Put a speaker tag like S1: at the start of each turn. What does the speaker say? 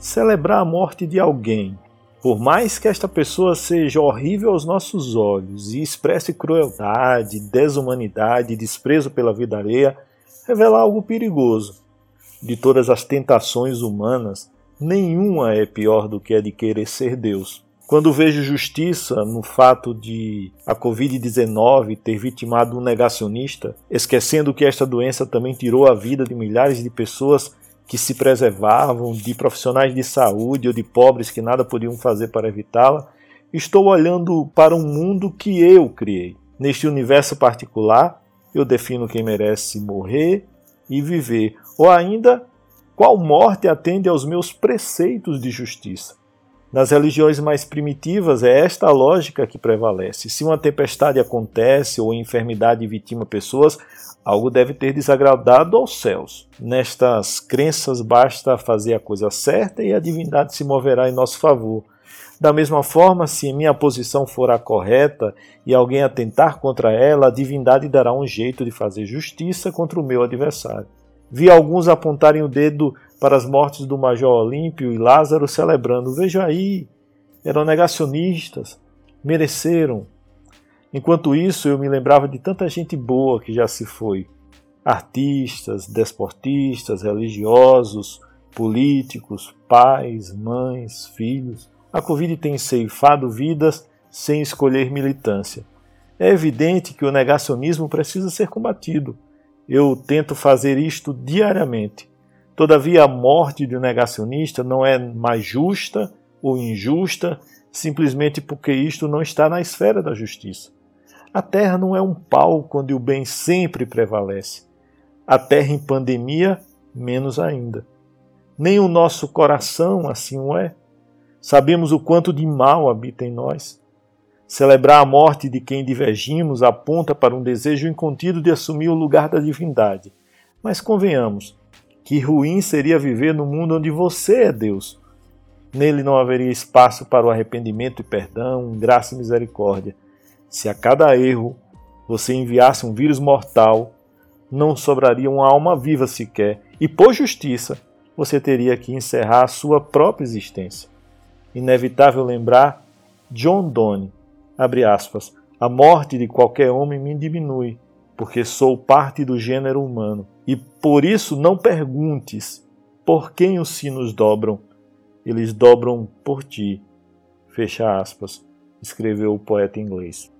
S1: celebrar a morte de alguém, por mais que esta pessoa seja horrível aos nossos olhos e expresse crueldade, desumanidade, desprezo pela vida alheia, revela algo perigoso. De todas as tentações humanas, nenhuma é pior do que a de querer ser Deus. Quando vejo justiça no fato de a Covid-19 ter vitimado um negacionista, esquecendo que esta doença também tirou a vida de milhares de pessoas que se preservavam, de profissionais de saúde ou de pobres que nada podiam fazer para evitá-la, estou olhando para um mundo que eu criei. Neste universo particular, eu defino quem merece morrer e viver, ou ainda qual morte atende aos meus preceitos de justiça. Nas religiões mais primitivas, é esta a lógica que prevalece. Se uma tempestade acontece ou enfermidade vitima pessoas, algo deve ter desagradado aos céus. Nestas crenças, basta fazer a coisa certa e a divindade se moverá em nosso favor. Da mesma forma, se minha posição for a correta e alguém atentar contra ela, a divindade dará um jeito de fazer justiça contra o meu adversário. Vi alguns apontarem o dedo para as mortes do Major Olímpio e Lázaro celebrando. Veja aí, eram negacionistas, mereceram. Enquanto isso, eu me lembrava de tanta gente boa que já se foi: artistas, desportistas, religiosos, políticos, pais, mães, filhos. A Covid tem ceifado vidas sem escolher militância. É evidente que o negacionismo precisa ser combatido. Eu tento fazer isto diariamente. Todavia, a morte de um negacionista não é mais justa ou injusta simplesmente porque isto não está na esfera da justiça. A terra não é um palco onde o bem sempre prevalece. A terra em pandemia, menos ainda. Nem o nosso coração assim o é. Sabemos o quanto de mal habita em nós. Celebrar a morte de quem divergimos aponta para um desejo incontido de assumir o lugar da divindade. Mas convenhamos, que ruim seria viver no mundo onde você é Deus. Nele não haveria espaço para o arrependimento e perdão, graça e misericórdia. Se a cada erro você enviasse um vírus mortal, não sobraria uma alma viva sequer, e por justiça você teria que encerrar a sua própria existência. Inevitável lembrar John Donne, abre aspas, a morte de qualquer homem me diminui, porque sou parte do gênero humano. E por isso não perguntes por quem os sinos dobram, eles dobram por ti. Fecha aspas, escreveu o poeta inglês.